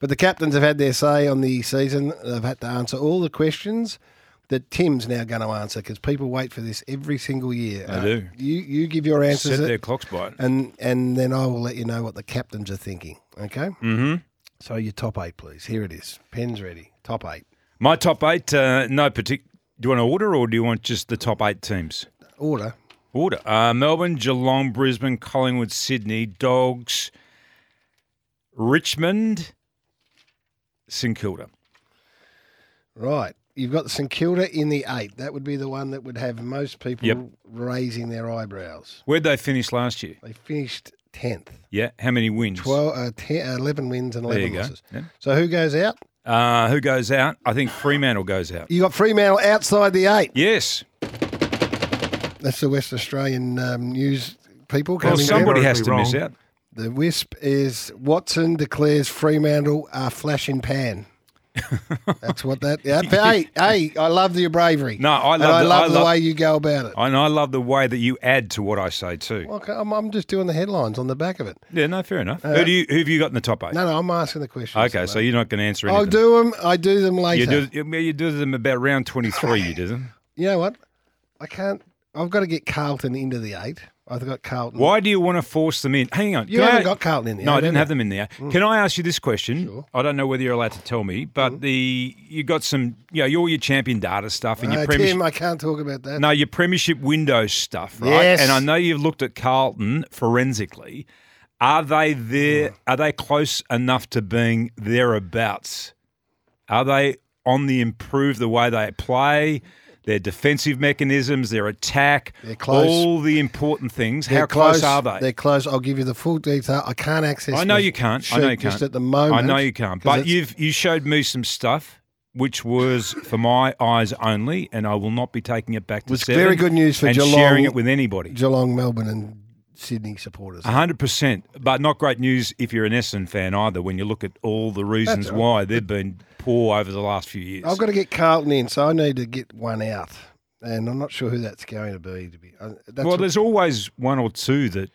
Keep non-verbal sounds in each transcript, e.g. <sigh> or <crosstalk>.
But the captains have had their say on the season. They've had to answer all the questions that Tim's now going to answer because people wait for this every single year. They do. You you give your answers, Set at- their clocks by it. and and then I will let you know what the captains are thinking. Okay. Mm-hmm. So your top eight, please. Here it is. Pens ready. Top eight. My top eight, uh, no particular. Do you want to order or do you want just the top eight teams? Order. Order. Uh, Melbourne, Geelong, Brisbane, Collingwood, Sydney, Dogs, Richmond, St Kilda. Right. You've got the St Kilda in the eight. That would be the one that would have most people Yep. raising their eyebrows. Where'd they finish last year? They finished tenth. Yeah. How many wins? 12, uh, 10, uh, 11 wins and 11 you losses. Yeah. So who goes out? Uh, who goes out? I think Fremantle goes out. You got Fremantle outside the eight. Yes. That's the West Australian um, news people Well, somebody has to miss out. The Wisp is Watson declares Fremantle are flash in pan. <laughs> That's what that. Yeah, hey, hey, I love your bravery. No, I love I the- love I the love- way you go about it. And I love the way that you add to what I say too. Okay, I'm, I'm just doing the headlines on the back of it. Yeah, no, fair enough. who do you who have you got in the top eight? Uh, No, no, I'm asking the question. okay, so you're not going to answer Anything. I'll do them. I do them later. You do you do them about round twenty three. You do them. <laughs> You know what? I can't. I've got to get Carlton into the eight. I've got Carlton. Why do you want to force them in? Hang on. You haven't I- got Carlton in there. No, I didn't have them in there. Mm. Can I ask you this question? Sure. I don't know whether you're allowed to tell me, but mm. the you got some, you know, you're your champion data stuff and your Uh, premiership. Tim, I can't talk about that. No, your premiership window stuff, right? Yes. And I know you've looked at Carlton forensically. Are they there? Mm. Are they close enough to being thereabouts? Are they on the improve the way they play, their defensive mechanisms, their attack, close. all the important things? They're How close, are they? They're close. I'll give you the full detail. I can't access. I know you can't. I know you can't. Just at the moment. I know you can't. But it's- you've you showed me some stuff which was for my eyes only, and I will not be taking it back to was seven very good news for and Geelong, sharing it with anybody. Geelong, Melbourne, and Sydney supporters. hundred percent, but not great news if you're an Essendon fan either. When you look at all the reasons right. why they've been poor over the last few years. I've got to get Carlton in, so I need to get one out, and I'm not sure who that's going to be. To be, uh, well, there's always one or two that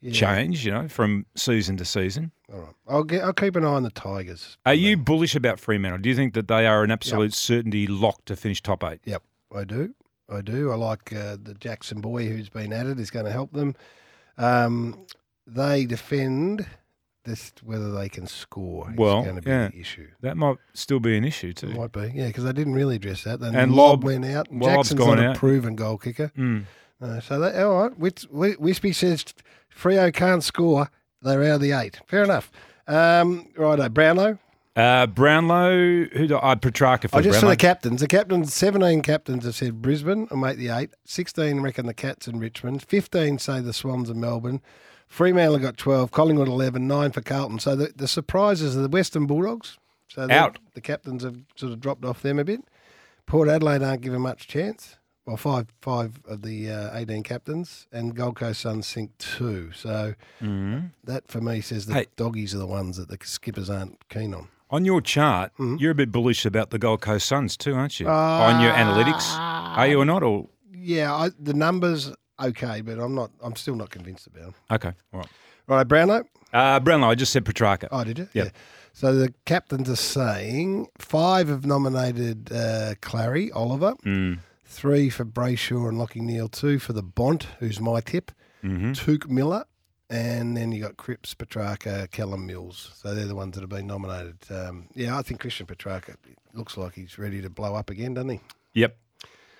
yeah. change, you know, from season to season. All right, I'll get. I'll keep an eye on the Tigers. Are you bullish about Fremantle? Do you think that they are an absolute certainty lock to finish top eight? Yep, I do. I do. I like uh, the Jackson boy who's been added is going to help them. Um, they defend this whether they can score. Is Well, going to be yeah. the issue. That might still be an issue too. Might be, yeah, because they didn't really address that. Then And Lob, Lob- went out. Lob's Jackson's not a proven goal kicker. Mm. Uh, so they, all right. Whis, Wispy says Frio can't score. They're out of the eight. Fair enough. Um, righto, Brownlow. Uh, Brownlow, who do I Petracca for Oh, just for the captains. The captains, 17 captains have said Brisbane will make the eight. 16 reckon the Cats and Richmond. 15 say the Swans and Melbourne. Fremantle got 12. Collingwood 11. 9 for Carlton. So the, the surprises are the Western Bulldogs. So Out. The captains have sort of dropped off them a bit. Port Adelaide aren't given much chance. Well, five five of the uh, 18 captains. And Gold Coast Suns sink two. So Mhm. that, for me, says the Hey. doggies are the ones that the skippers aren't keen on. On your chart, Mm-hmm. you're a bit bullish about the Gold Coast Suns too, aren't you? On your analytics, are you or not? Or Yeah, I, the numbers okay, but I'm not. I'm still not convinced about them. okay, all right. Right, Brownlow. Uh, Brownlow, I just said Petracca. Oh, did you? Yep. Yeah. So the captains are saying five have nominated uh, Clary Oliver, Mm. three for Brayshaw and Lachie Neale, two for the Bont, who's my tip, hmm Touk Miller, and then you got Cripps, Petracca, Callum Mills. So they're the ones that have been nominated. Um, yeah, I think Christian Petracca looks like he's ready to blow up again, doesn't he? Yep.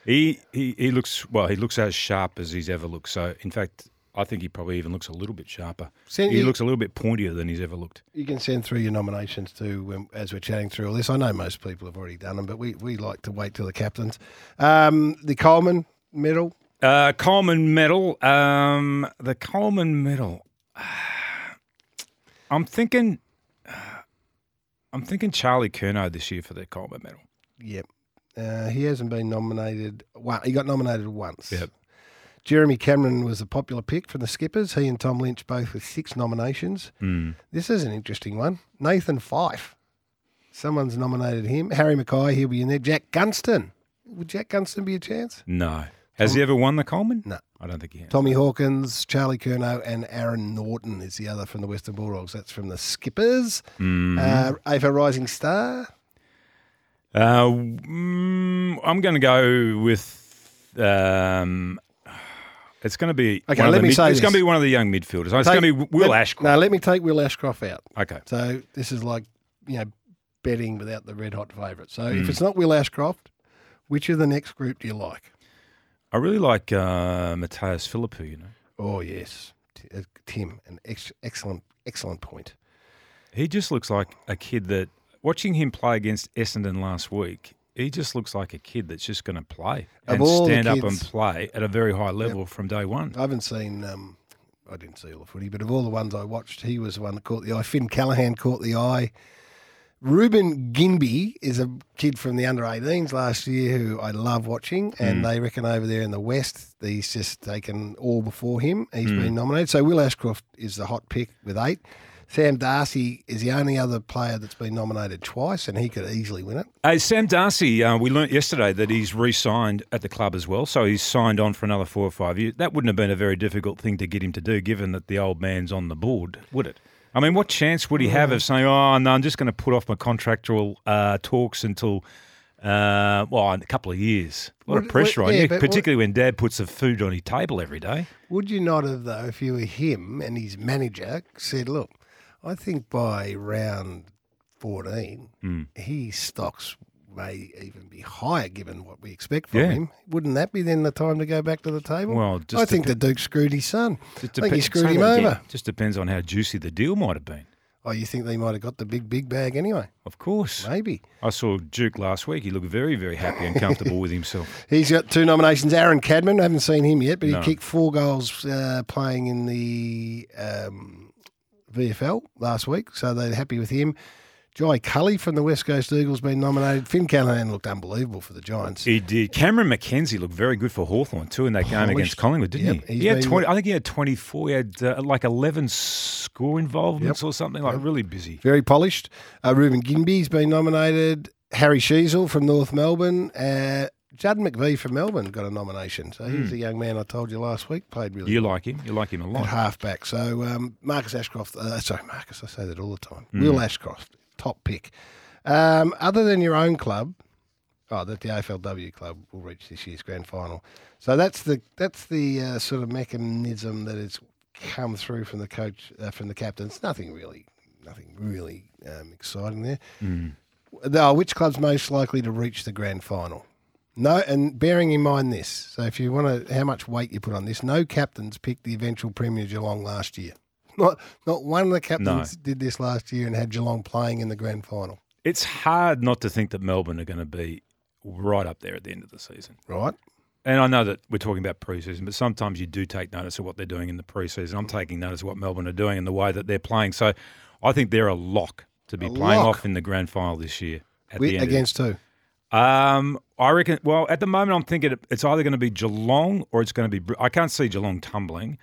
He, he he looks well. He looks as sharp as he's ever looked. So, in fact, I think he probably even looks a little bit sharper. Send He you- looks a little bit pointier than he's ever looked. You can send through your nominations too when, as we're chatting through all this. I know most people have already done them, but we, we like to wait till the captains. Um, the Coleman medal. Uh, Coleman medal. Um, the Coleman medal. <sighs> I'm thinking. <sighs> I'm thinking Charlie Curnow this year for the Coleman medal. Yep. Uh, he hasn't been nominated. Well, he got nominated once. Yep. Jeremy Cameron was a popular pick from the Skippers. He and Tom Lynch both with six nominations. Mm. This is an interesting one. Nathan Fyfe. Someone's nominated him. Harry McKay, he'll be in there. Jack Gunston. Would Jack Gunston be a chance? No. Has he ever won the Coleman? No. I don't think he has. Tommy Hawkins, Charlie Curnow, and Aaron Naughton is the other from the Western Bulldogs. That's from the Skippers. Mm. Uh, AFL Rising Star. Uh, mm, I'm going to go with. Um, it's going to be. Okay, let me mid- say It's going to be one of the young midfielders. It's going to be Will let- Ashcroft. No, let me take Will Ashcroft out. Okay. So this is like, you know, betting without the red hot favourite. So Hmm. if it's not Will Ashcroft, which of the next group do you like? I really like uh, Mattaes Phillipou, you know. Oh, yes. T- uh, Tim, an ex- excellent, excellent point. He just looks like a kid that, watching him play against Essendon last week, he just looks like a kid that's just going to play and stand up and play at a very high level from day one. I haven't seen, um, I didn't see all the footy, but of all the ones I watched, he was the one that caught the eye. Finn Callaghan caught the eye. Reuben Ginbey is a kid from the under 18s last year who I love watching, and they reckon over there in the West, he's just taken all before him. He's been nominated. So Will Ashcroft is the hot pick with eight. Sam Darcy is the only other player that's been nominated twice, and he could easily win it. Hey, Sam Darcy, uh, we learnt yesterday that he's re-signed at the club as well, so he's signed on for another four or five years. That wouldn't have been a very difficult thing to get him to do, given that the old man's on the board, would it? I mean, what chance would he have of saying, "Oh no, I'm just going to put off my contractual uh, talks until, uh, well, in a couple of years"? A lot What- of pressure what- on yeah, you, particularly when Dad puts the food on your table every day. Would you not have, though, if you were him and his manager, said, look, I think by round 14, Hmm. his stocks may even be higher given what we expect from Yeah. him. Wouldn't that be then the time to go back to the table? Well, just I think the Duke screwed his son. Just I think he screwed him that again. over. Just depends on how juicy the deal might have been. Oh, you think they might have got the big, big bag anyway? Of course. Maybe. I saw Duke last week. He looked very, very happy and comfortable with himself. <laughs> He's got two nominations. Aaron Cadman, I haven't seen him yet, but No. he kicked four goals uh, playing in the um, VFL last week, so they're happy with him. Jai Culley from the West Coast Eagles been nominated. Finn Callaghan looked unbelievable for the Giants. He did. Cameron Mackenzie looked very good for Hawthorn too in that game Polished. against Collingwood, didn't Yep, he? He had twenty. I think he had twenty-four. He had uh, like eleven score involvements or something. Like really busy. Very polished. Uh, Reuben Ginbey's been nominated. Harry Sheezel from North Melbourne. Uh, Judd McVee from Melbourne got a nomination. So he's the young man I told you last week. Played really. You well. like him? You like him a at lot. halfback. So um, Marcus Ashcroft, uh, sorry, Marcus, I say that all the time. Hmm. Will Ashcroft, top pick. Um, other than your own club, oh, that the AFLW club will reach this year's grand final. So that's the that's the uh, sort of mechanism that has come through from the coach, uh, from the captains. Nothing really, nothing really um, exciting there. Now, which club's most likely to reach the grand final? No, and bearing in mind this, so if you want to, how much weight you put on this, no captains picked the eventual Premier Geelong last year. Not, not one of the captains did this last year and had Geelong playing in the grand final, It's hard not to think that Melbourne are going to be right up there at the end of the season. right? And I know that we're talking about preseason, but sometimes you do take notice of what they're doing in the preseason. I'm taking notice of what Melbourne are doing and the way that they're playing. So I think they're a lock to be A playing lock? off in the grand final this year. At We, the end of- against who? Um, I reckon. Well, at the moment, I'm thinking it's either going to be Geelong or it's going to be. I can't see Geelong tumbling,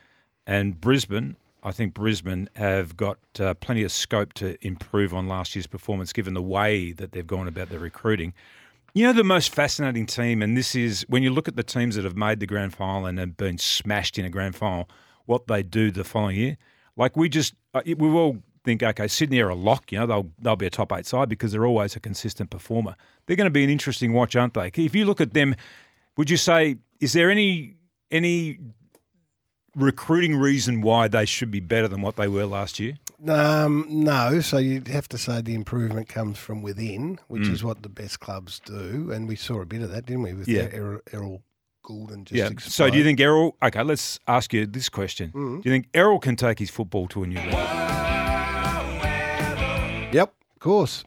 and Brisbane. I think Brisbane have got uh, plenty of scope to improve on last year's performance, given the way that they've gone about their recruiting. You know, the most fascinating team, and this is when you look at the teams that have made the grand final and have been smashed in a grand final, what they do the following year. Like we just, uh, we all think, okay, Sydney are a lock. You know, they'll they'll be a top eight side because they're always a consistent performer. They're going to be an interesting watch, aren't they? If you look at them, would you say is there any any recruiting reason why they should be better than what they were last year? Um, no, so you'd have to say the improvement comes from within, which Mm. is what the best clubs do, and we saw a bit of that, didn't we? With Yeah. Errol, Errol Gulden just yeah. So do you think Errol? Okay, let's ask you this question: Mm. Do you think Errol can take his football to a new level? Yep, of course.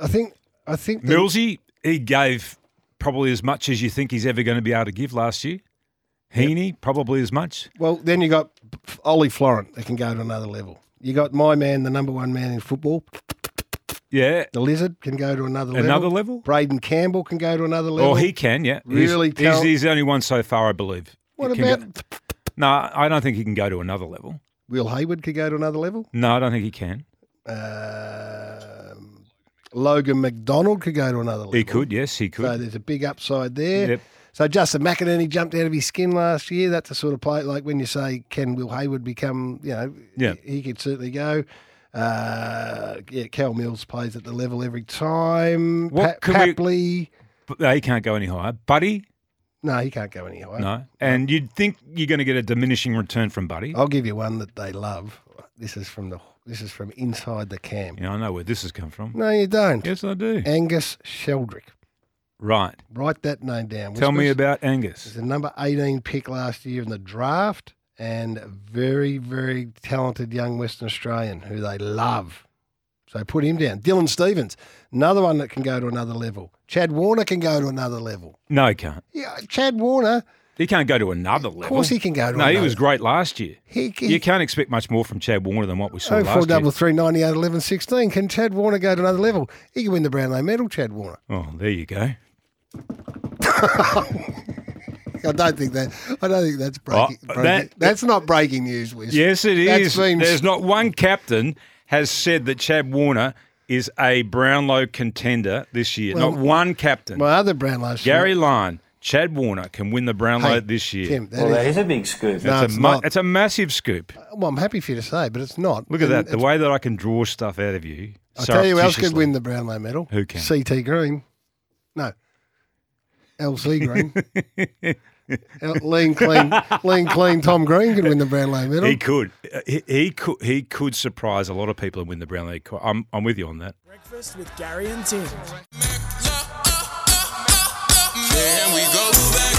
I think. I think. Millsy, he gave probably as much as you think he's ever going to be able to give last year. Heaney, probably as much. Well, then you got Ollie Florent that can go to another level. You got my man, the number one man in football, Yeah. The Lizard can go to another level. Another level? Braeden Campbell can go to another level. Oh, he can, yeah. He's- Really he's, tell- he's, the only one so far, I believe. What He can go- about no, I don't think he can go to another level. Will Hayward could go to another level? No, I don't think he can. Um, Logan McDonald could go to another level. He could, yes, he could. So there's a big upside there. Yep. So Justin McInerney jumped out of his skin last year. That's the sort of play like when you say can Will Hayward become, you know, Yeah. he, he could certainly go. Uh, yeah, Cal Mills plays at the level every time. What Pa- can we- no, he can't go any higher. Buddy, no, he can't go any higher. no. And you'd think you're going to get a diminishing return from Buddy. I'll give you one that they love. This is from the this is from inside the camp. Yeah, I know where this has come from. No, you don't. Yes, I do. Angus Sheldrick. Right. Write that name down. Tell me about He's Angus. the number 18 pick last year in the draft and a very, very talented young Western Australian who they love. So put him down. Dylan Stephens, another one that can go to another level. Chad Warner can go to another level. No, he can't. Yeah, Chad Warner, He can't go to another level. of course he can go to No, another he was great last year. He, he, You can't expect much more from Chad Warner than what we saw Oh, last four year. double three ninety eight eleven sixteen. Can Chad Warner go to another level? He can win the Brownlow medal, Chad Warner. Oh, there you go. I don't think that. I don't think that's breaking. Oh, breaking- that- that's not breaking news, Wiz. Yes, it That's is. been- There's not one captain has said that Chad Warner is a Brownlow contender this year. Well, not one captain. My other Brownlow. Gary Lyon, Chad Warner can win the Brownlow Hey, this year. Tim, that Well, is- that is a big scoop. No, That's it's a mu- not. it's a massive scoop. Uh, well, I'm happy for you to say, but it's not. Look at And that. The way that I can draw stuff out of you. I'll tell you who else could surreptitiously. win the Brownlow medal. Who can? CT Green. No. LC Green. Lean, clean, lean, clean. Tom Green could win the Brownlow medal. He could. He, he could. He could surprise a lot of people and win the Brownlow. I'm, I'm with you on that. Breakfast with Gary and Tim. Can we go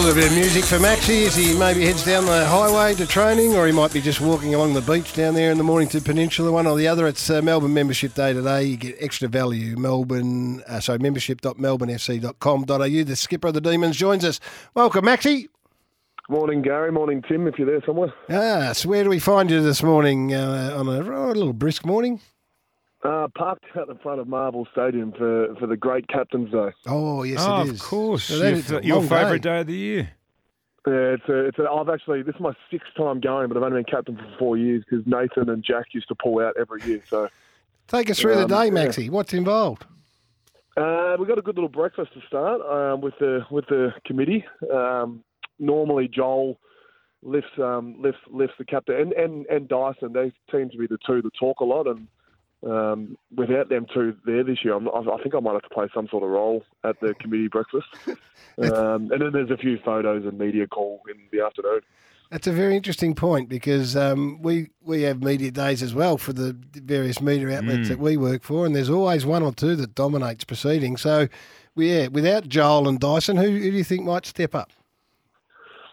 A little bit of music for Maxie as he maybe heads down the highway to training, or he might be just walking along the beach down there in the Mornington Peninsula, one or the other. It's uh, Melbourne Membership Day today. You get extra value. Melbourne, uh, sorry, membership.melbournefc.com.au. The skipper of the Demons joins us. Welcome, Maxie. Morning, Gary. Morning, Tim, if you're there somewhere. Ah, so where do we find you this morning uh, on a, oh, a little brisk morning? Uh, parked out the front of Marvel Stadium for, for the great Captain's Day. Oh, yes, oh, it is. of course. So your your favourite day. day of the year. Yeah, it's a, it's a, I've actually, this is my sixth time going, but I've only been captain for four years because Nathan and Jack used to pull out every year. So Take us through the Um, day, yeah. What's involved? uh, we got a good little breakfast to start um, with the with the committee. Um, normally, Joel lifts um, lifts lifts the captain and, and, and Dyson. They seem to be the two that talk a lot, and um, without them two there this year, I'm, I I think I might have to play some sort of role at the committee breakfast. <laughs> um, and then there's a few photos and media call in the afternoon. That's a very interesting point because um, we we have media days as well for the various media outlets that we work for, and there's always one or two that dominates proceedings. So, yeah, without Joel and Dyson, who, who do you think might step up?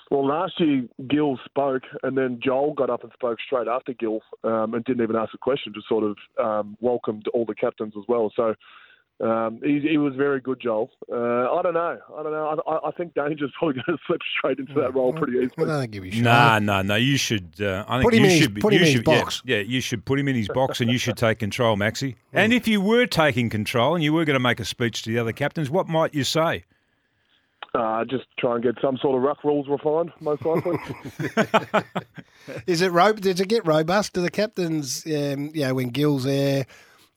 Well, last year Gil spoke, and then Joel got up and spoke straight after Gil, um, and didn't even ask a question. Just sort of um, welcomed all the captains as well. So um, he, he was very good, Joel. Uh, I don't know. I don't know. I, I- I think Danger's <laughs> probably going to slip straight into that role pretty I easily. don't think he'll be shy. Nah, no, no. You should. Uh, I think Put him you in his- should. be- put him you in his should- yeah, box. Yeah, you should put him in his box, and you should take control, Maxie. <laughs> And if you were taking control and you were going to make a speech to the other captains, what might you say? Uh, just try and get some sort of rough rules refined, most likely. <laughs> Is it ro- Does it get robust? Do the captains, um, you know, when Gill's there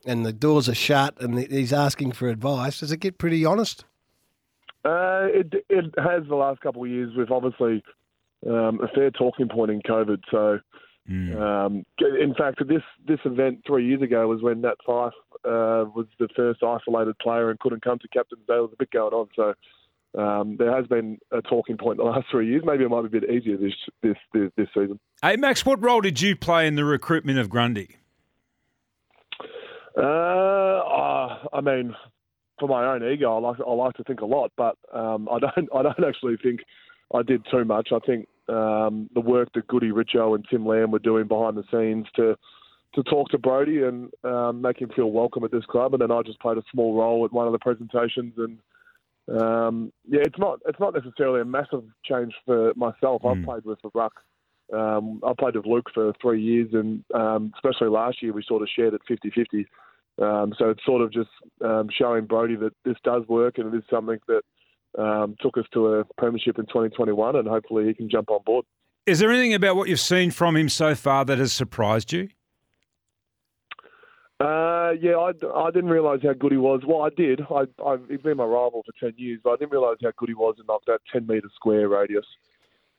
and the doors are shut and he's asking for advice, does it get pretty honest? Uh, it it has the last couple of years with obviously um, a fair talking point in COVID. So, um, in fact, this this event three years ago was when Nat Fyfe uh, was the first isolated player and couldn't come to Captain's Day. There was a bit going on, so um, there has been a talking point the last three years. Maybe it might be a bit easier this this this, this season. Hey, Max, what role did you play in the recruitment of Grundy? Uh, uh, I mean, for my own ego, I like I like to think a lot, but um, I don't <laughs> I don't actually think I did too much. I think um, the work that Goody Richo and Tim Lamb were doing behind the scenes to to talk to Brody and um, make him feel welcome at this club, and then I just played a small role at one of the presentations and. Um, yeah, it's not it's not necessarily a massive change for myself. I've played with the ruck Um, I played with Luke for three years, and um, especially last year, we sort of shared it 50 50. Um, so it's sort of just um, showing Brody that this does work and it is something that um, took us to a premiership in 2021, and hopefully he can jump on board. Is there anything about what you've seen from him so far that has surprised you? Uh, yeah, I, I didn't realise how good he was. Well, I did. I, I, he's been my rival for 10 years, but I didn't realise how good he was in like that 10 metre square radius.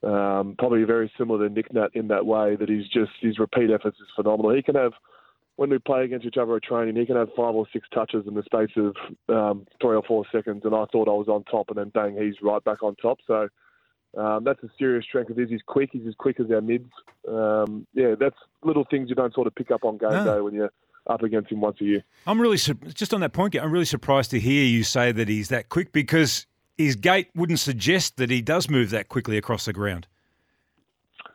Um, probably very similar to Nick Nat in that way that he's just, his repeat efforts is phenomenal. He can have, when we play against each other at training, he can have five or six touches in the space of um, three or four seconds, and I thought I was on top, and then bang, he's right back on top. So um, that's a serious strength of his. He's quick. He's as quick as our mids. Um, yeah, that's little things you don't sort of pick up on game No. day when you're up against him once a year. I'm really sur- just on that point. I'm really surprised to hear you say that he's that quick because his gait wouldn't suggest that he does move that quickly across the ground.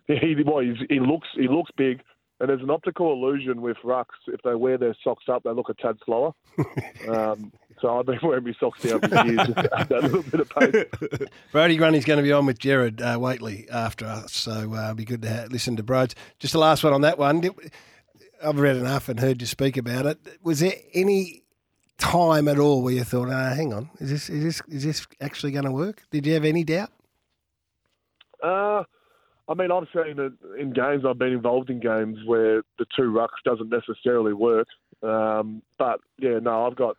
Yeah, <laughs> He, well, he's, he looks he looks big, and there's an optical illusion with rucks. If they wear their socks up, they look a tad slower. <laughs> um, so I've been wearing my socks down for years just to add that little bit of pace. <laughs> Brody Grundy's going to be on with Gerard uh, Whateley after us, so uh, it'll be good to ha- listen to Broads. Just the last one on that one. Did- I've read enough and heard you speak about it. Was there any time at all where you thought, uh, "Hang on, is this is this is this actually going to work?" Did you have any doubt? Uh, I mean, I've seen it in games. I've been involved in games where the two rucks doesn't necessarily work. Um, but yeah, no, I've got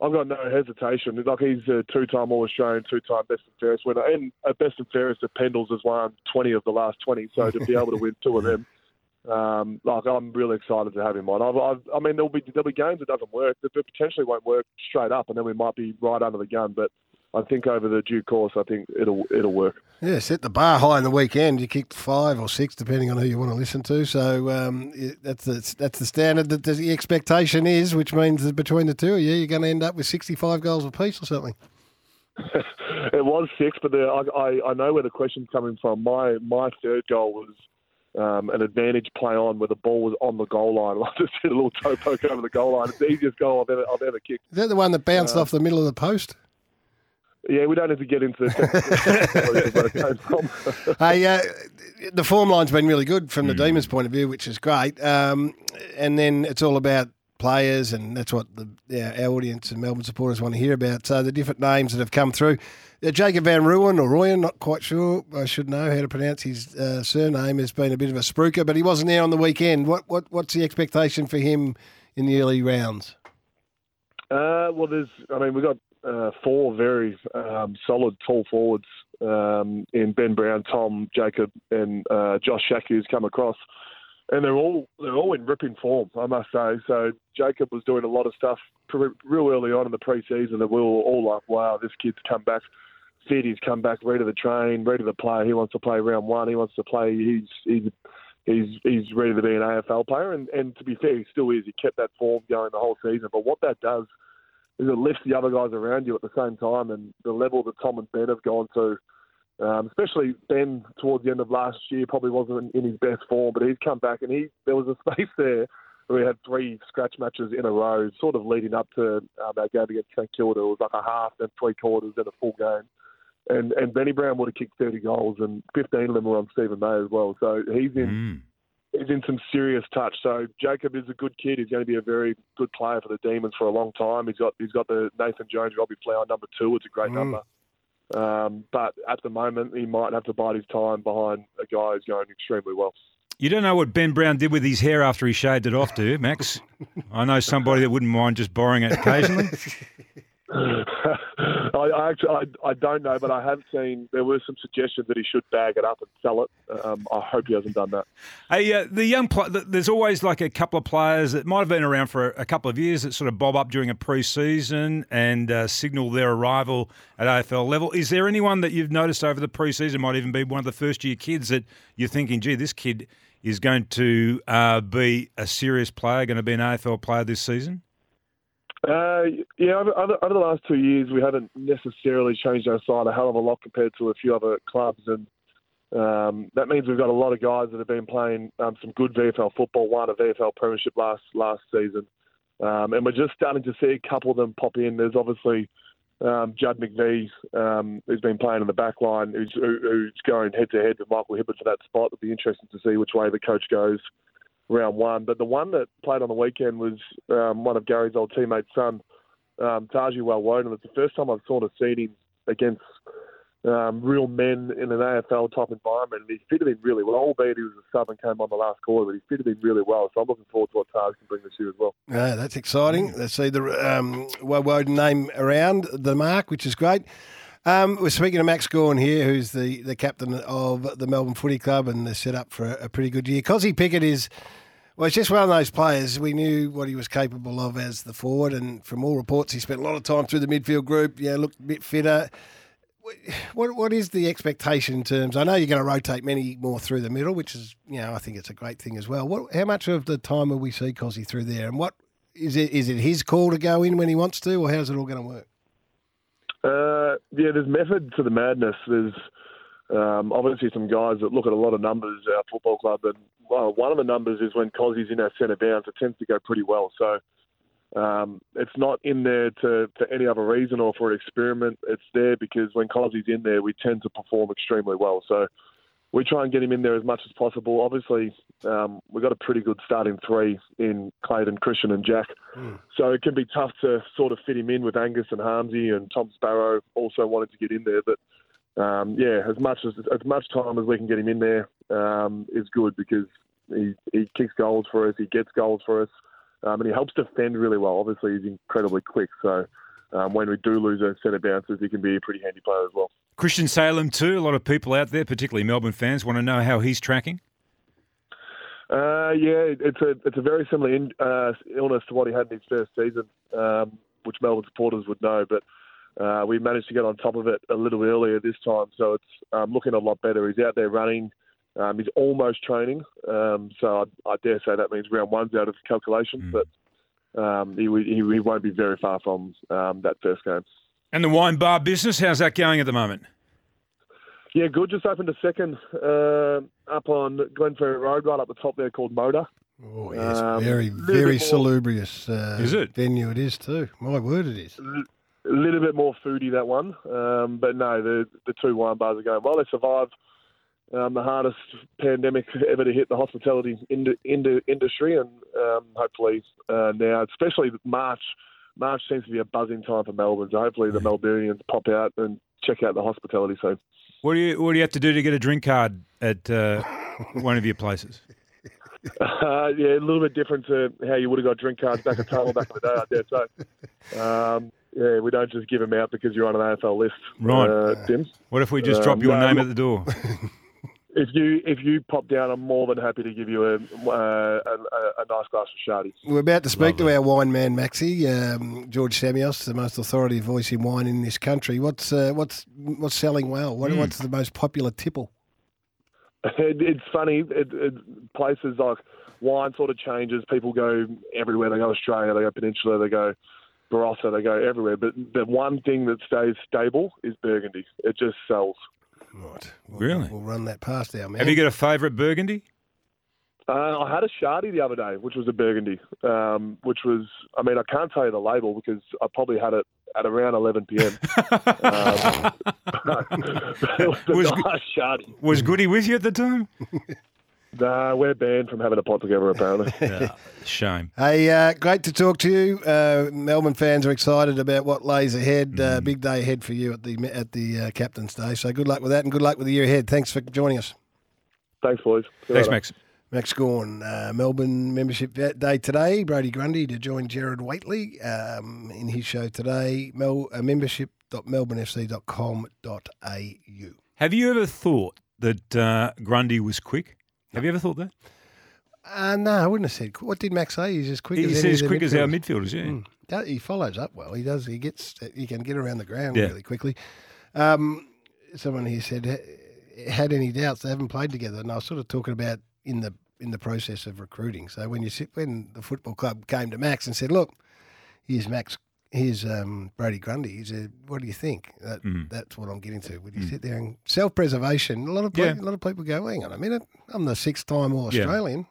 I've got no hesitation. Like he's a two-time All Australian, two-time Best and Fairest winner, and a Best and Fairest at Pendles has won 20 of the last 20. So to be able to win two of them, um, like I'm really excited to have him on. I've, I've, I mean, there'll be there'll be games that doesn't work that potentially won't work straight up, and then we might be right under the gun. But I think over the due course, I think it'll it'll work. Yeah, set the bar high in the weekend. You kicked five or six, depending on who you want to listen to. So um, that's the that's the standard that the expectation is, which means that between the two of you, you're going to end up with 65 goals apiece or something. <laughs> it was six, but the, I, I, I know where the question's coming from. My my third goal was um, an advantage play on where the ball was on the goal line. <laughs> I just hit a little toe poke over the goal line. It's the easiest goal I've ever I've ever kicked. Is that the one that bounced off the middle of the post? Yeah, we don't have to get into the <laughs> it <laughs> hey, uh, the form line's been really good from the Demons' point of view, which is great. Um, and then it's all about players, and that's what the, our audience and Melbourne supporters want to hear about. So the different names that have come through. Uh, Jacob Van Ruin or Royan, not quite sure. I should know how to pronounce his uh, surname. Has been a bit of a spruiker, but he wasn't there on the weekend. What what what's the expectation for him in the early rounds? Uh, well, there's, I mean, we've got uh, four very um, solid tall forwards um, in Ben Brown, Tom, Jacob, and uh, Josh Schache who's come across, and they're all they're all in ripping form, I must say. So Jacob was doing a lot of stuff real early on in the preseason that we were all like, wow, this kid's come back fit. He's come back ready to the train, ready to play. He wants to play round one. He wants to play. He's he's he's he's ready to be an AFL player. And and to be fair, he still is. He kept that form going the whole season. But what that does is it lifts the other guys around you at the same time. And the level that Tom and Ben have gone to, um, especially Ben towards the end of last year, probably wasn't in his best form. But he's come back, and he there was a space <laughs> there. where We had three scratch matches in a row, sort of leading up to um, our game against St Kilda. It was like a half, then three quarters, then a full game and and Benny Brown would have kicked 30 goals, and 15 of them were on Steven May as well. So he's in Mm. he's in some serious touch. So Jacob is a good kid. He's going to be a very good player for the Demons for a long time. He's got he's got the Nathan Jones Robbie Flower number two. It's a great number. Um, but at the moment, he might have to bide his time behind a guy who's going extremely well. You don't know what Ben Brown did with his hair after he shaved it off, do you, Max? I know somebody that wouldn't mind just borrowing it occasionally. <laughs> <laughs> I, actually I, I don't know, but I have seen there were some suggestions that he should bag it up and sell it. Um, I hope he hasn't done that. Hey, uh, the young pl- there's always like a couple of players that might have been around for a, couple of years that sort of bob up during a pre-season and uh, signal their arrival at AFL level. Is there anyone that you've noticed over the pre-season might even be one of the first-year kids that you're thinking, gee, this kid is going to uh, be a serious player, going to be an AFL player this season? Uh, yeah, over, over, the last two years, we haven't necessarily changed our side a hell of a lot compared to a few other clubs, and um, that means we've got a lot of guys that have been playing um, some good VFL football. Won a VFL premiership last last season, um, and we're just starting to see a couple of them pop in. There's obviously um, Judd McVee, um, who's been playing in the back line, who's, who, who's going head to head with Michael Hibberd for that spot. It'll be interesting to see which way the coach goes round one. But the one that played on the weekend was um, one of Gary's old teammates' son, um, Taji Woewodin. It's the first time I've sort of seen him against um, real men in an AFL type environment. And he fitted in really well, albeit he was a sub and came on the last quarter, but he fitted in really well. So I'm looking forward to what Taj can bring this year as well. Yeah, that's exciting. Let's see the um, Woden name around the mark, which is great. Um, we're speaking to Max Gawn here, who's the, the captain of the Melbourne Footy Club, and they're set up for a, a pretty good year. Kozzy Pickett is, well, it's just one of those players. We knew what he was capable of as the forward, and from all reports, he spent a lot of time through the midfield group. Yeah, looked a bit fitter. What what is the expectation in terms? I know you're going to rotate many more through the middle, which is you know I think it's a great thing as well. What how much of the time will we see Kozzy through there, and what is it? Is it his call to go in when he wants to, or how's it all going to work? Uh, yeah, there's method to the madness. There's um, obviously some guys that look at a lot of numbers at our football club, and well, one of the numbers is when Kozzy's in our centre bounce, it tends to go pretty well. So um, it's not in there to, for any other reason or for an experiment. It's there because when Kozzy's in there, we tend to perform extremely well. So we try and get him in there as much as possible. Obviously, um, we've got a pretty good starting three in Clayton, Christian, and Jack. So it can be tough to sort of fit him in with Angus and Harmsy and Tom Sparrow also wanted to get in there. But um, yeah, as much as as much time as we can get him in there um, is good because he, he kicks goals for us, he gets goals for us, um, and he helps defend really well. Obviously, he's incredibly quick. So um, when we do lose those centre bounces, he can be a pretty handy player as well. Christian Salem too. A lot of people out there, particularly Melbourne fans, want to know how he's tracking. Uh, yeah, it's a it's a very similar in, uh, illness to what he had in his first season, um, which Melbourne supporters would know. But uh, we managed to get on top of it a little earlier this time, so it's um, looking a lot better. He's out there running. Um, he's almost training, um, so I, I dare say that means round one's out of calculation. But um, he, he he won't be very far from um, that first game. And the wine bar business, how's that going at the moment? Yeah, good. Just opened a second uh, up on Glenferrie Road, right up the top there, called Motor. Oh yes, Um, very very salubrious. Uh, Is it? venue? It is too. My word, it is. a little bit more foodie that one, um, but no, the the two wine bars are going well. They survived um, the hardest pandemic <laughs> ever to hit the hospitality ind- ind- industry, and um, hopefully uh, now, especially March, March seems to be a buzzing time for Melbourne. So hopefully the Melburnians pop out and check out the hospitality scene. What do you What do you have to do to get a drink card at uh, one of your places? <laughs> Uh, yeah, a little bit different to how you would have got drink cards back at Tunnel back in the day, I dare say. Um, yeah, we don't just give them out because you're on an AFL list, Right. uh, Tim. What if we just Um, drop your no, name at the door? <laughs> If you if you pop down, I'm more than happy to give you a a, a, a nice glass of shardy. We're about to speak to our wine man Maxi um, George Samios, the most authoritative voice in wine in this country. What's uh, what's what's selling well? What, What's the most popular tipple? It, it's funny. It, it, places like wine sort of changes. People go everywhere. They go Australia. They go Peninsula. They go Barossa. They go everywhere. But the one thing that stays stable is Burgundy. It just sells. Right. We'll, Really? We'll run that past our man. Have you got a favourite Burgundy? Uh, I had a Shardy the other day, which was a Burgundy, um, which was, I mean, I can't tell you the label because I probably had it at around 11 p.m. <laughs> um, <laughs> it was a Was- nice Shardy. Was Goody with you at the time? <laughs> Nah, we're banned from having a pot together, apparently. <laughs> Shame. Hey, uh, great to talk to you. Uh, Melbourne fans are excited about what lays ahead. Uh, Mm. big day ahead for you at the at the uh, captain's day. So good luck with that, and good luck with the year ahead. Thanks for joining us. Thanks, boys. See Thanks, later. Max. Max Gawn, uh, Melbourne membership day today. Brody Grundy to join Gerard Whateley um, in his show today. Mel, uh, membership.melbournefc.com.au. Have you ever thought that uh, Grundy was quick? Have you ever thought that? Uh, no, I wouldn't have said. What did Max say? He's as quick He as says any as of the quick as our midfielders. yeah. Mm. Does- He follows up well. He does. He gets. He can get around the ground Yeah. really quickly. Um, someone here said had any doubts they haven't played together, and I was sort of talking about in the in the process of recruiting. So when you sit when the football club came to Max and said, "Look, here's Max." Here's um, Brody Grundy. He said, "What do you think?" That, Mm. That's what I'm getting to. Would you sit there and self-preservation? A lot of pe- Yeah. a lot of people go, "Hang on a minute, I'm the sixth-time All Yeah. Australian."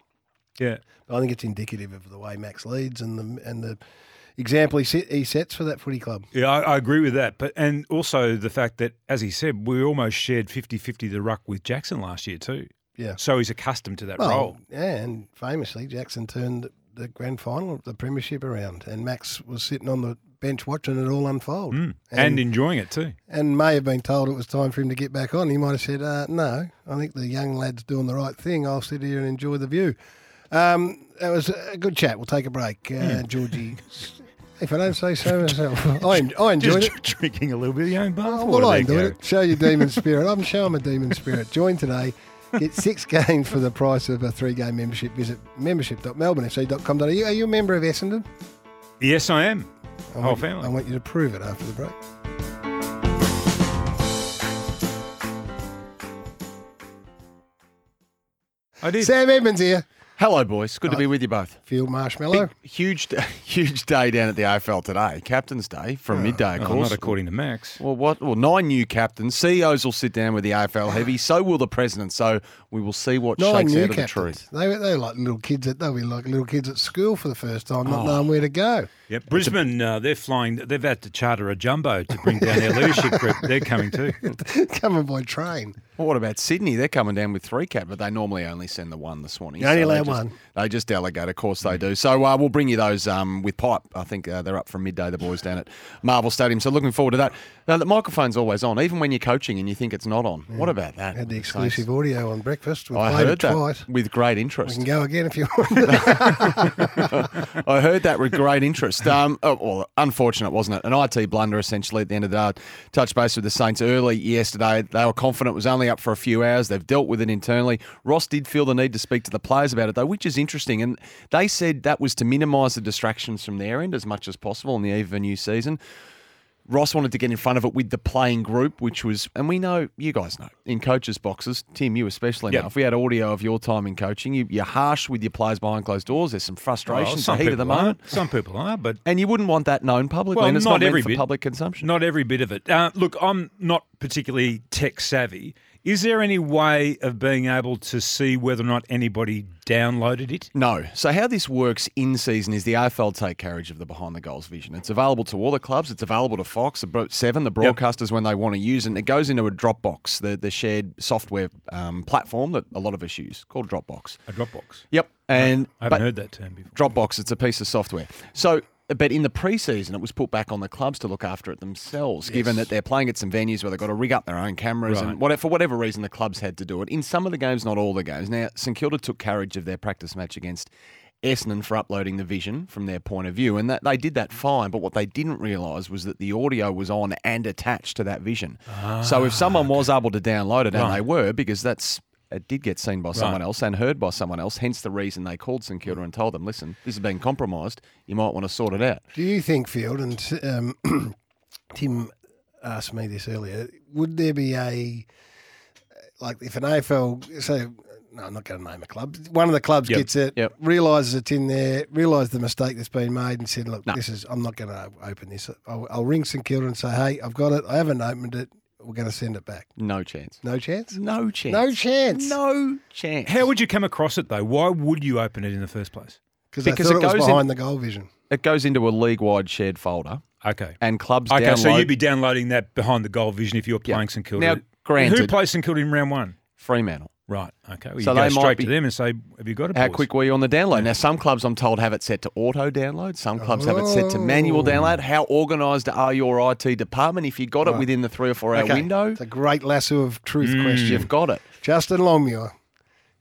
Yeah. I think it's indicative of the way Max leads and the and the example he, set, he sets for that footy club. Yeah, I, I agree with that. But and also the fact that, as he said, we almost shared 50-50 the ruck with Jackson last year too. Yeah. So he's accustomed to that Well, role. yeah, and famously, Jackson turned the grand final of the premiership around, and Max was sitting on the bench watching it all unfold, Mm. And, enjoying it too. and may have been told it was time for him to get back on. He might have said, uh, "No, I think the young lad's doing the right thing. I'll sit here and enjoy the view." Um, that was a good chat. We'll take a break, uh, Georgie. <laughs> If I don't say so myself, I, I enjoyed Just it. <laughs> drinking a little bit of your own bath Oh, well, I enjoyed it. Show your demon spirit. I'm showing my demon spirit. Join today. Get six <laughs> games for the price of a three-game membership. Visit membership.melbournefc.com.au. Are you a member of Essendon? Yes, I am. I Whole want, family. I want you to prove it after the break. I did. Sam Edmonds here. Hello, boys. Good to be with you both. Field Marshmallow. Big, huge, <laughs> huge day down at the AFL today. Captain's Day from midday, of Oh, course. not according to Max. well, what? Well, nine new captains. CEOs will sit down with the AFL heavy. So will the president. So we will see what Nine shakes new out of the captains. truth. They were, they were like little kids. At, they were like little kids at school for the first time, Oh. not knowing where to go. Yeah, Brisbane, uh, they're flying. They've had to charter a jumbo to bring down their leadership group. They're coming too. <laughs> Coming by train. Well, what about Sydney? They're coming down with three cap, but they normally only send the one this morning. You only they allow just- one. They just delegate. Of course they do. So uh, we'll bring you those um, with pipe. I think uh, they're up from midday. The boys down at Marvel Stadium. So looking forward to that. Now the microphone's always on, even when you're coaching and you think it's not on. What about that? Had the exclusive audio on breakfast. We I played heard it that twice. with great interest. We can go again if you <laughs> want. <laughs> I heard that with great interest. Um, oh, well, unfortunate, wasn't it? An IT blunder, essentially, at the end of the day. Touch base with the Saints early yesterday. They were confident it was only up for a few hours. They've dealt with it internally. Ross did feel the need to speak to the players about it, though, which is interesting. And they said that was to minimise the distractions from their end as much as possible on the eve of a new season. Ross wanted to get in front of it with the playing group, which was, and we know, you guys know, in coaches' boxes, Tim, you especially Yep. know, if we had audio of your time in coaching, you, you're harsh with your players behind closed doors. There's some frustration, Well, some heat of the moment. aren't. Some people are, but And you wouldn't want that known publicly, well, and it's not, not, every for bit. public consumption. Not every bit of it. Uh, look, I'm not particularly tech savvy. Is there any way of being able to see whether or not anybody downloaded it? No. So how this works in season is the AFL take carriage of the behind the goals vision. It's available to all the clubs. It's available to Fox, about Seven, the broadcasters when they want to use it. And it goes into a Dropbox, the the shared software um, platform that a lot of us use, called Dropbox. A Dropbox. Yep. And I haven't heard that term before. Dropbox, it's a piece of software. So, but in the preseason, it was put back on the clubs to look after it themselves, given that they're playing at some venues where they've got to rig up their own cameras Right. and whatever, for whatever reason, the clubs had to do it. In some of the games, not all the games. Now, St Kilda took carriage of their practice match against Essendon for uploading the vision from their point of view, and that they did that fine. But what they didn't realise was that the audio was on and attached to that vision. so if someone was able to download it, and Ah, Right. they were, because that's it did get seen by someone else and heard by someone else, hence the reason they called St Kilda and told them, listen, this has been compromised. You might want to sort it out. Do you think, Field, and um, <clears throat> Tim asked me this earlier, would there be a, like if an AFL, say, no, I'm not going to name a club, one of the clubs Yep. gets it, Yep. realises it's in there, realised the mistake that's been made and said, look, No. this is, I'm not going to open this. I'll, I'll ring St Kilda and say, hey, I've got it, I haven't opened it, we're going to send it back. No chance. No chance? No chance. No chance. No chance. How would you come across it though? Why would you open it in the first place? Because I thought it it, was goes in- behind the goal vision. it goes into a league wide shared folder Okay. and clubs Okay, download so you'd be downloading that behind the goal vision if you're Yeah. playing St Kilda. Now, Who granted- plays St Kilda in round one? Fremantle. Right. Okay. Well, you So go they might straight be- to them and say, "Have you got it?" How boys?" quick were you on the download? Now, some clubs I'm told have it set to auto download. Some clubs have it set to manual Oh. download. How organised are your IT department? If you got it within the three or four hour Okay, window, It's a great lasso of truth Mm. question. you've got it. Justin Longmuir,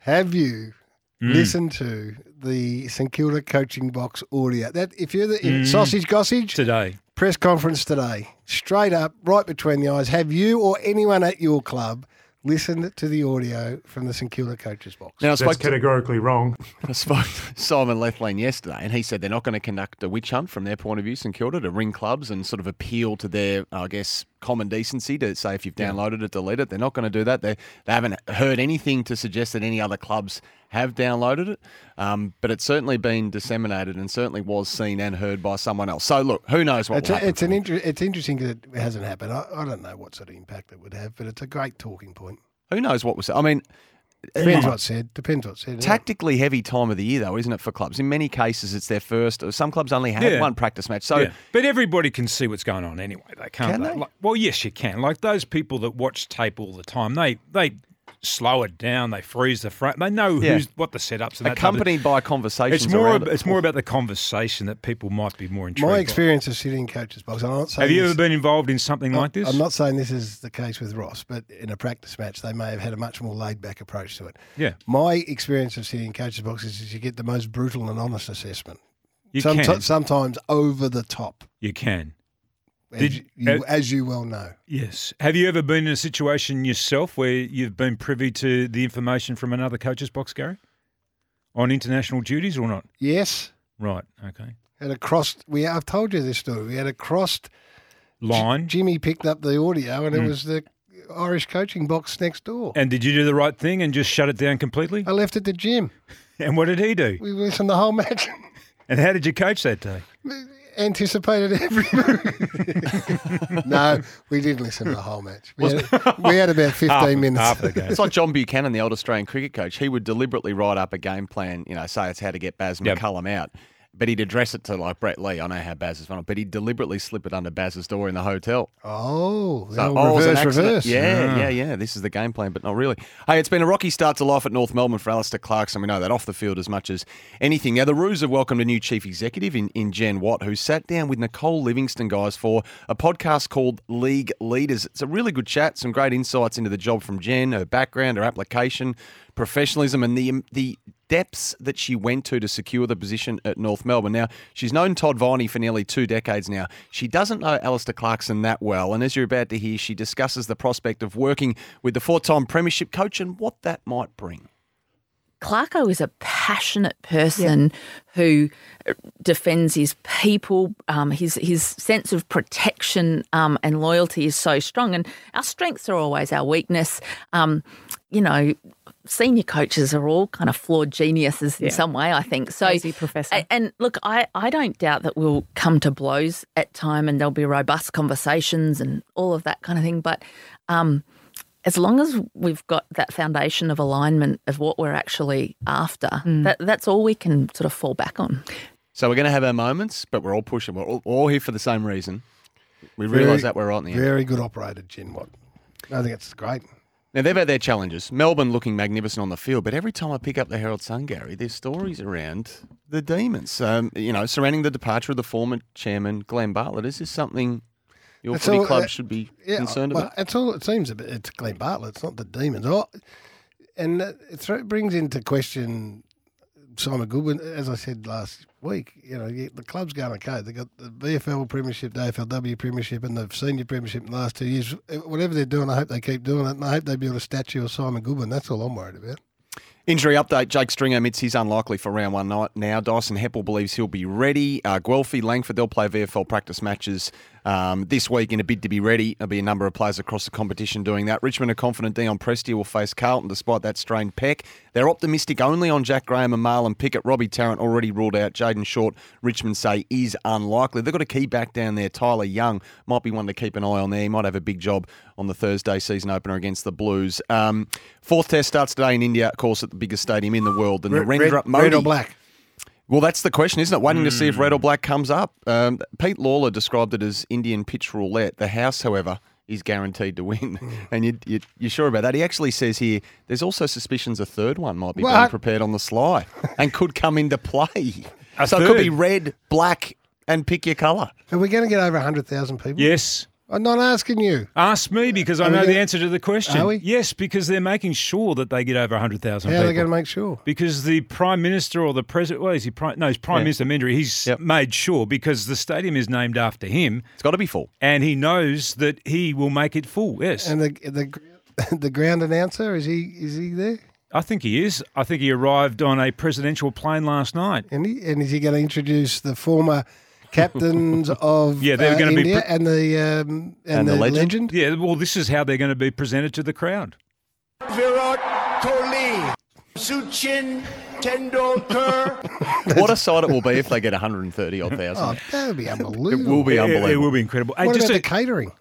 have you Mm. listened to the St Kilda coaching box audio? That if you're the Mm. sausage gossage today? press conference today, straight up, right between the eyes, have you or anyone at your club listened to the audio from the St Kilda coaches box? Now, I That's spoke to categorically wrong. <laughs> I spoke to Simon Lethlean yesterday, and he said they're not going to conduct a witch hunt from their point of view, St Kilda, to ring clubs and sort of appeal to their, I guess, common decency to say if you've downloaded it, delete it. They're not going to do that. They, they haven't heard anything to suggest that any other clubs have downloaded it, um, but it's certainly been disseminated and certainly was seen and heard by someone else. So, look, who knows what It's, will a, happen it's an from inter- it's interesting that it hasn't happened. I, I don't know what sort of impact it would have, but it's a great talking point. Who knows what was? I mean, Depends what's said. Depends what's said. Tactically heavy time of the year, though, isn't it, for clubs? In many cases, it's their first. Some clubs only had Yeah. one practice match. So, Yeah. But everybody can see what's going on anyway. They can't. Can they? they? Like, well, yes, you can. Like those people that watch tape all the time, they they slow it down. They freeze the frame. They know Yeah. who's what the setups and that type accompanied by conversations It's more. around ab- it. It's more about the conversation that people might be more intrigued. My by. experience of sitting in coaches box. I'm not saying Have you ever been involved in something like this? I'm not saying this is the case with Ross, but in a practice match, they may have had a much more laid back approach to it. Yeah, My experience of sitting in coaches boxes is you get the most brutal and honest assessment. you Somet- can. Sometimes over the top, You can. As, Did- you, you- uh, as you well know. Yes. Have you ever been in a situation yourself where you've been privy to the information from another coach's box, Gary, on international duties or not? Yes, Right. Okay. had a crossed. We I've told you this story. We had a crossed. Line. Jimmy picked up the audio, and Mm. it was the Irish coaching box next door. And did you do the right thing and just shut it down completely? I left it to Jim. <laughs> And what did he do? We listened the whole match. <laughs> And how did you coach that day? Anticipated every <laughs> move. <laughs> no, we didn't listen to the whole match. We, had, we had about 15 Half- minutes. half the game. It's like John Buchanan, the old Australian cricket coach. He would deliberately write up a game plan, you know, say it's how to get Baz Yep. McCullum out. But he'd address it to like Brett Lee. I know how Baz is fun, but he'd deliberately slip it under Baz's door in the hotel. Oh, So, oh, was an reverse, reverse. Yeah, Ah. yeah, yeah. This is the game plan, but not really. Hey, it's been a rocky start to life at North Melbourne for Alistair Clarkson. We know that off the field as much as anything. Now, the Roos have welcomed a new chief executive in, in Jen Watt, who sat down with Nicole Livingstone, guys, for a podcast called League Leaders. It's a really good chat, some great insights into the job from Jen, her background, her application, professionalism, and the the depths that she went to to secure the position at North Melbourne. Now, she's known Todd Viney for nearly two decades now. She doesn't know Alistair Clarkson that well, and as you're about to hear, she discusses the prospect of working with the four-time premiership coach and what that might bring. Clarko is a passionate person who uh, defends his people. Um, his his sense of protection um, and loyalty is so strong, and our strengths are always our weakness. Um, you know, senior coaches are all kind of flawed geniuses in Yeah. some way. I think so. Crazy professor. And look, I, I don't doubt that we'll come to blows at time, and there'll be robust conversations and all of that kind of thing. But um, as long as we've got that foundation of alignment of what we're actually after, that, that's all we can sort of fall back on. So we're going to have our moments, but we're all pushing. We're all, all here for the same reason. We realise that we're right in the end. Very good operated, Jen Watt I think it's great. Now they've had their challenges. Melbourne looking magnificent on the field, but every time I pick up the Herald Sun, Gary, there's stories around the demons. Um, you know, surrounding the departure of the former chairman Glenn Bartlett. Is this something your It's footy all- club uh, should be Yeah, concerned well, about? It's all. It seems a bit. It's Glenn Bartlett. It's not the demons. Oh, and it brings into question Simon Goodwin. As I said last week, you know, the club's going okay. They've got the VFL Premiership, the AFLW Premiership, and the Senior Premiership in the last two years. Whatever they're doing, I hope they keep doing it. And I hope they build a statue of Simon Goodwin. That's all I'm worried about. Injury update: Jake Stringer admits he's unlikely for round one night now. Dyson Heppell believes he'll be ready. Uh, Guelfi, Langford, they'll play VFL practice matches um, this week in a bid to be ready. There'll be a number of players across the competition doing that. Richmond are confident Dion Prestia will face Carlton despite that strained pec. They're optimistic only on Jack Graham and Marlon Pickett. Robbie Tarrant already ruled out. Jayden Short, Richmond say is unlikely. They've got a key back down there. Tylar Young might be one to keep an eye on there. He might have a big job on the Thursday season opener against the Blues. Um, fourth test starts today in India, of course, at the biggest stadium in the world, the Red, Narendra red, Modi. red or black? Well, that's the question, isn't it? Waiting to see if red or black comes up. Um, Pete Lalor described it as Indian pitch roulette. The House, however, is guaranteed to win. And you, you, you're sure about that? He actually says here there's also suspicions a third one might be being What? prepared on the sly and could come into play. A so it could be red, black, and pick your colour. Are we going to get over 100,000 people? Yes. I'm not asking you. Ask me because I Are we know the answer to the question. Are we? Yes, because they're making sure that they get over 100,000 How people. are they going to make sure? Because the prime minister or the president, well, is he prime? No, he's prime Yeah. minister Mendry. He's Yep. made sure because the stadium is named after him, It's got to be full. and he knows that he will make it full. Yes, And the the <laughs> the ground announcer is he is he there? I think he is. I think he arrived on a presidential plane last night. And, he, and is he going to introduce the former captains <laughs> of Yeah, they're uh, gonna be India pre- and the um, and, And the the, legend? legend? Yeah, well, this is how they're going to be presented to the crowd. Virat Kohli, Sachin Tendulkar. <laughs> what a sight it will be if they get 130 odd Oh, thousand. that would be unbelievable. it will be It- It, will be incredible. Hey, What just about a- the catering?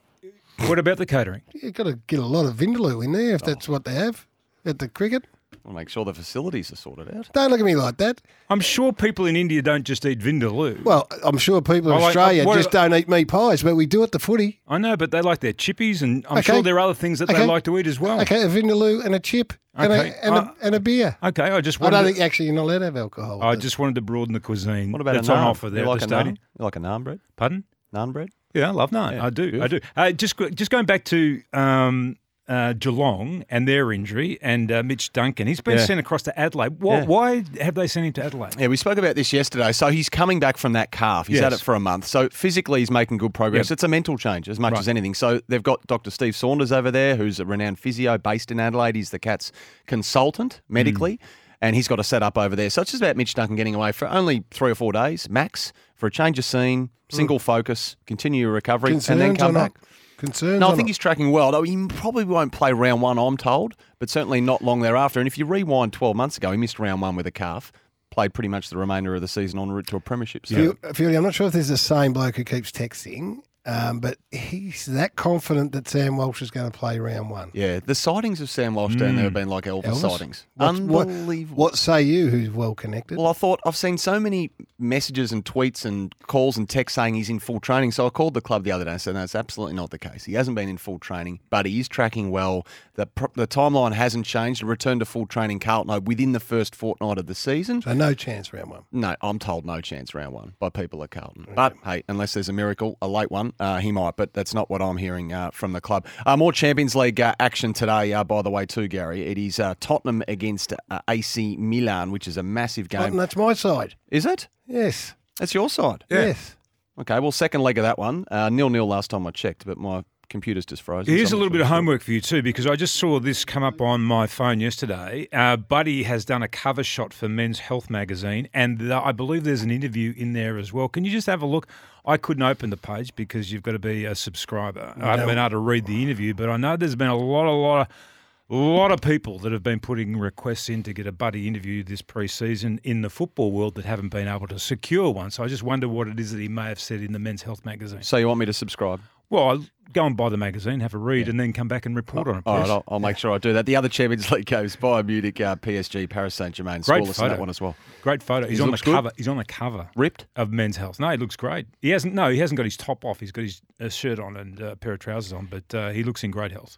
what about the catering? You've got to get a lot of Vindaloo in there if that's what they have at the cricket. I'll make sure the facilities are sorted out. Don't look at me like that. I'm sure people in India don't just eat vindaloo. Well, I'm sure people in I like- Australia what- just don't eat meat pies, but we do at the footy. I know, but they like their chippies, and I'm Okay. sure there are other things that they like to eat as well. Okay, a vindaloo and a chip and, Okay. a, and, Uh, a, and a beer. Okay, I just I wanted. don't to- think actually you're not allowed to have alcohol. I it. just wanted to broaden the cuisine. What about that's a naan? on offer there you at like the a stadium? naan? You like a naan bread? Pardon? Naan bread? Yeah, I love naan. Yeah, I do. good. I do. Uh, just go- just going back to um, uh, Geelong and their injury, and uh, Mitch Duncan. He's been Yeah. sent across to Adelaide. Why, Yeah. why have they sent him to Adelaide? Yeah, we spoke about this yesterday. So he's coming back from that calf. He's had it for a month. So physically, he's making good progress. Yep. It's a mental change as much Right. as anything. So they've got Dr. Steve Saunders over there, who's a renowned physio based in Adelaide. He's the Cats consultant medically. Hmm. And he's got a set up over there. So it's just about Mitch Duncan getting away for only three or four days max for a change of scene, single focus, continue your recovery, Hmm. Concerns and then come back. not? Concerns. No, I think not? he's tracking well. Though he probably won't play round one, I'm told, but certainly not long thereafter. And if you rewind 12 months ago, he missed round one with a calf, played pretty much the remainder of the season en route to a premiership. So Feely, I'm not sure if there's the same bloke who keeps texting, um, but he's that confident that Sam Walsh is going to play round one. yeah, the sightings of Sam Walsh down there have been like Elvis, Elvis? sightings. What's- Unbelievable. What say you, who's well connected? Well, I thought I've seen so many messages and tweets and calls and texts saying he's in full training. So I called the club the other day and said, no, that's absolutely not the case. He hasn't been in full training, but he is tracking well. The, the timeline hasn't changed. A return to full training, Carlton, within the first fortnight of the season. so no chance round one. No, I'm told no chance round one by people at Carlton. But hey, unless there's a miracle, a late one, uh, he might. But that's not what I'm hearing uh, from the club. Uh, more Champions League uh, action today, uh, by the way, too, Gary. It is uh, Tottenham against uh, AC Milan, which is a massive game. And that's my side. Is it? Yes. That's your side. Yes. Okay. Well, second leg of that one, uh, nil nil last time I checked, but my computer's just frozen. Here's a little bit of sure. homework for you too, because I just saw this come up on my phone yesterday. Uh, Buddy has done a cover shot for Men's Health magazine, and the, I believe there's an interview in there as well. Can you just have a look? I couldn't open the page because you've got to be a subscriber. I haven't been able to read the interview, but I know there's been a lot, a lot of. A lot of people that have been putting requests in to get a buddy interview this pre-season in the football world that haven't been able to secure one. So I just wonder what it is that he may have said in the Men's Health magazine. So you want me to subscribe? Well, I'll go and buy the magazine, have a read, and then come back and report on it. All right. I'll, I'll make sure I do that. The other Champions League games: Bayern Munich, uh, PSG, Paris Saint Germain. Great Scoreless photo. that one as well. Great photo. He's He on the good. cover. He's on the cover Ripped. of Men's Health. No, he looks great. He hasn't. No, he hasn't got his top off. He's got his uh, shirt on and a pair of trousers on, but uh, he looks in great health.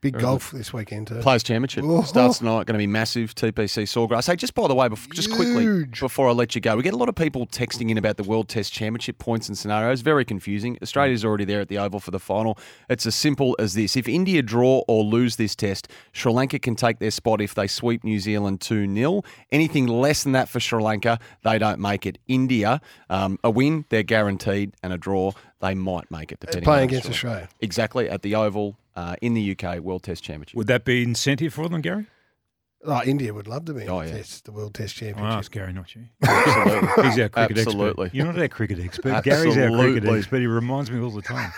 Big golf this weekend too. Players Championship Oh. starts tonight. Going to be massive. TPC Sawgrass. Hey, just by the way, bef- just quickly before I let you go, we get a lot of people texting in about the World Test Championship points and scenarios. Very confusing. Australia's already there at the Oval for the final. It's as simple as this: if India draw or lose this test, Sri Lanka can take their spot if they sweep New Zealand two 0 Anything less than that for Sri Lanka, they don't make it. India, um, a win, they're guaranteed, and a draw, they might make it. Depending Playing on against Lanka. Australia. Exactly at the Oval uh, in the UK World Test Championship. Would that be incentive for them, Gary? Oh, India would love to be Oh, the, yeah. test, the World Test I'll Championship. ask Gary, not you. <laughs> Absolutely. He's our cricket Absolutely. expert. You're not our cricket expert. <laughs> Gary's our cricket Absolutely. expert. He reminds me all the time.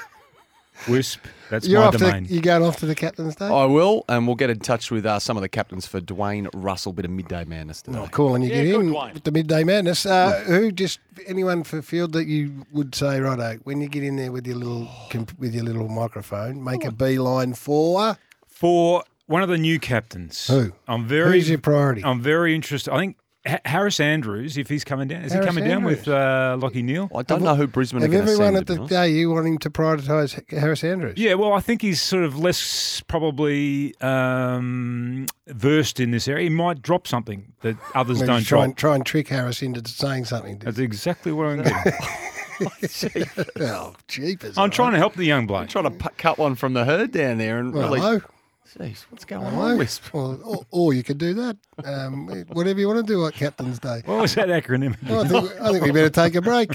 Wisp, that's You're my off to domain. the, you going off to the captain's day? I will, and we'll get in touch with uh, some of the captains for Dwayne Russell. Bit of midday madness today. Oh, cool, and you Yeah, get in Dwayne. with the midday madness. Uh, who just anyone for field that you would say, righto, when you get in there with your little comp- with your little microphone, make a beeline for For one of the new captains. Who? I'm very who's your priority? I'm very interested. I think Ha- Harris Andrews, if he's coming down, is Harris he coming down with uh, Lachie Neale? I don't know who Brisbane are Have going everyone send. at the honest. day you want him to prioritise Harris Andrews? Yeah, well, I think he's sort of less probably um, versed in this area. He might drop something that others Maybe don't try drop. and, try and trick Harris into saying something. That's exactly what I'm getting. <laughs> oh, jeepers! I'm trying to help the young bloke. I'm trying to pu- cut one from the herd down there and Well, really. hello. Jeez, what's going Hello. on, Wisp? Well, or, or you could do that. Um, whatever you want to do at Captain's Day. What was that acronym? Well, I, think, I think we better take a break.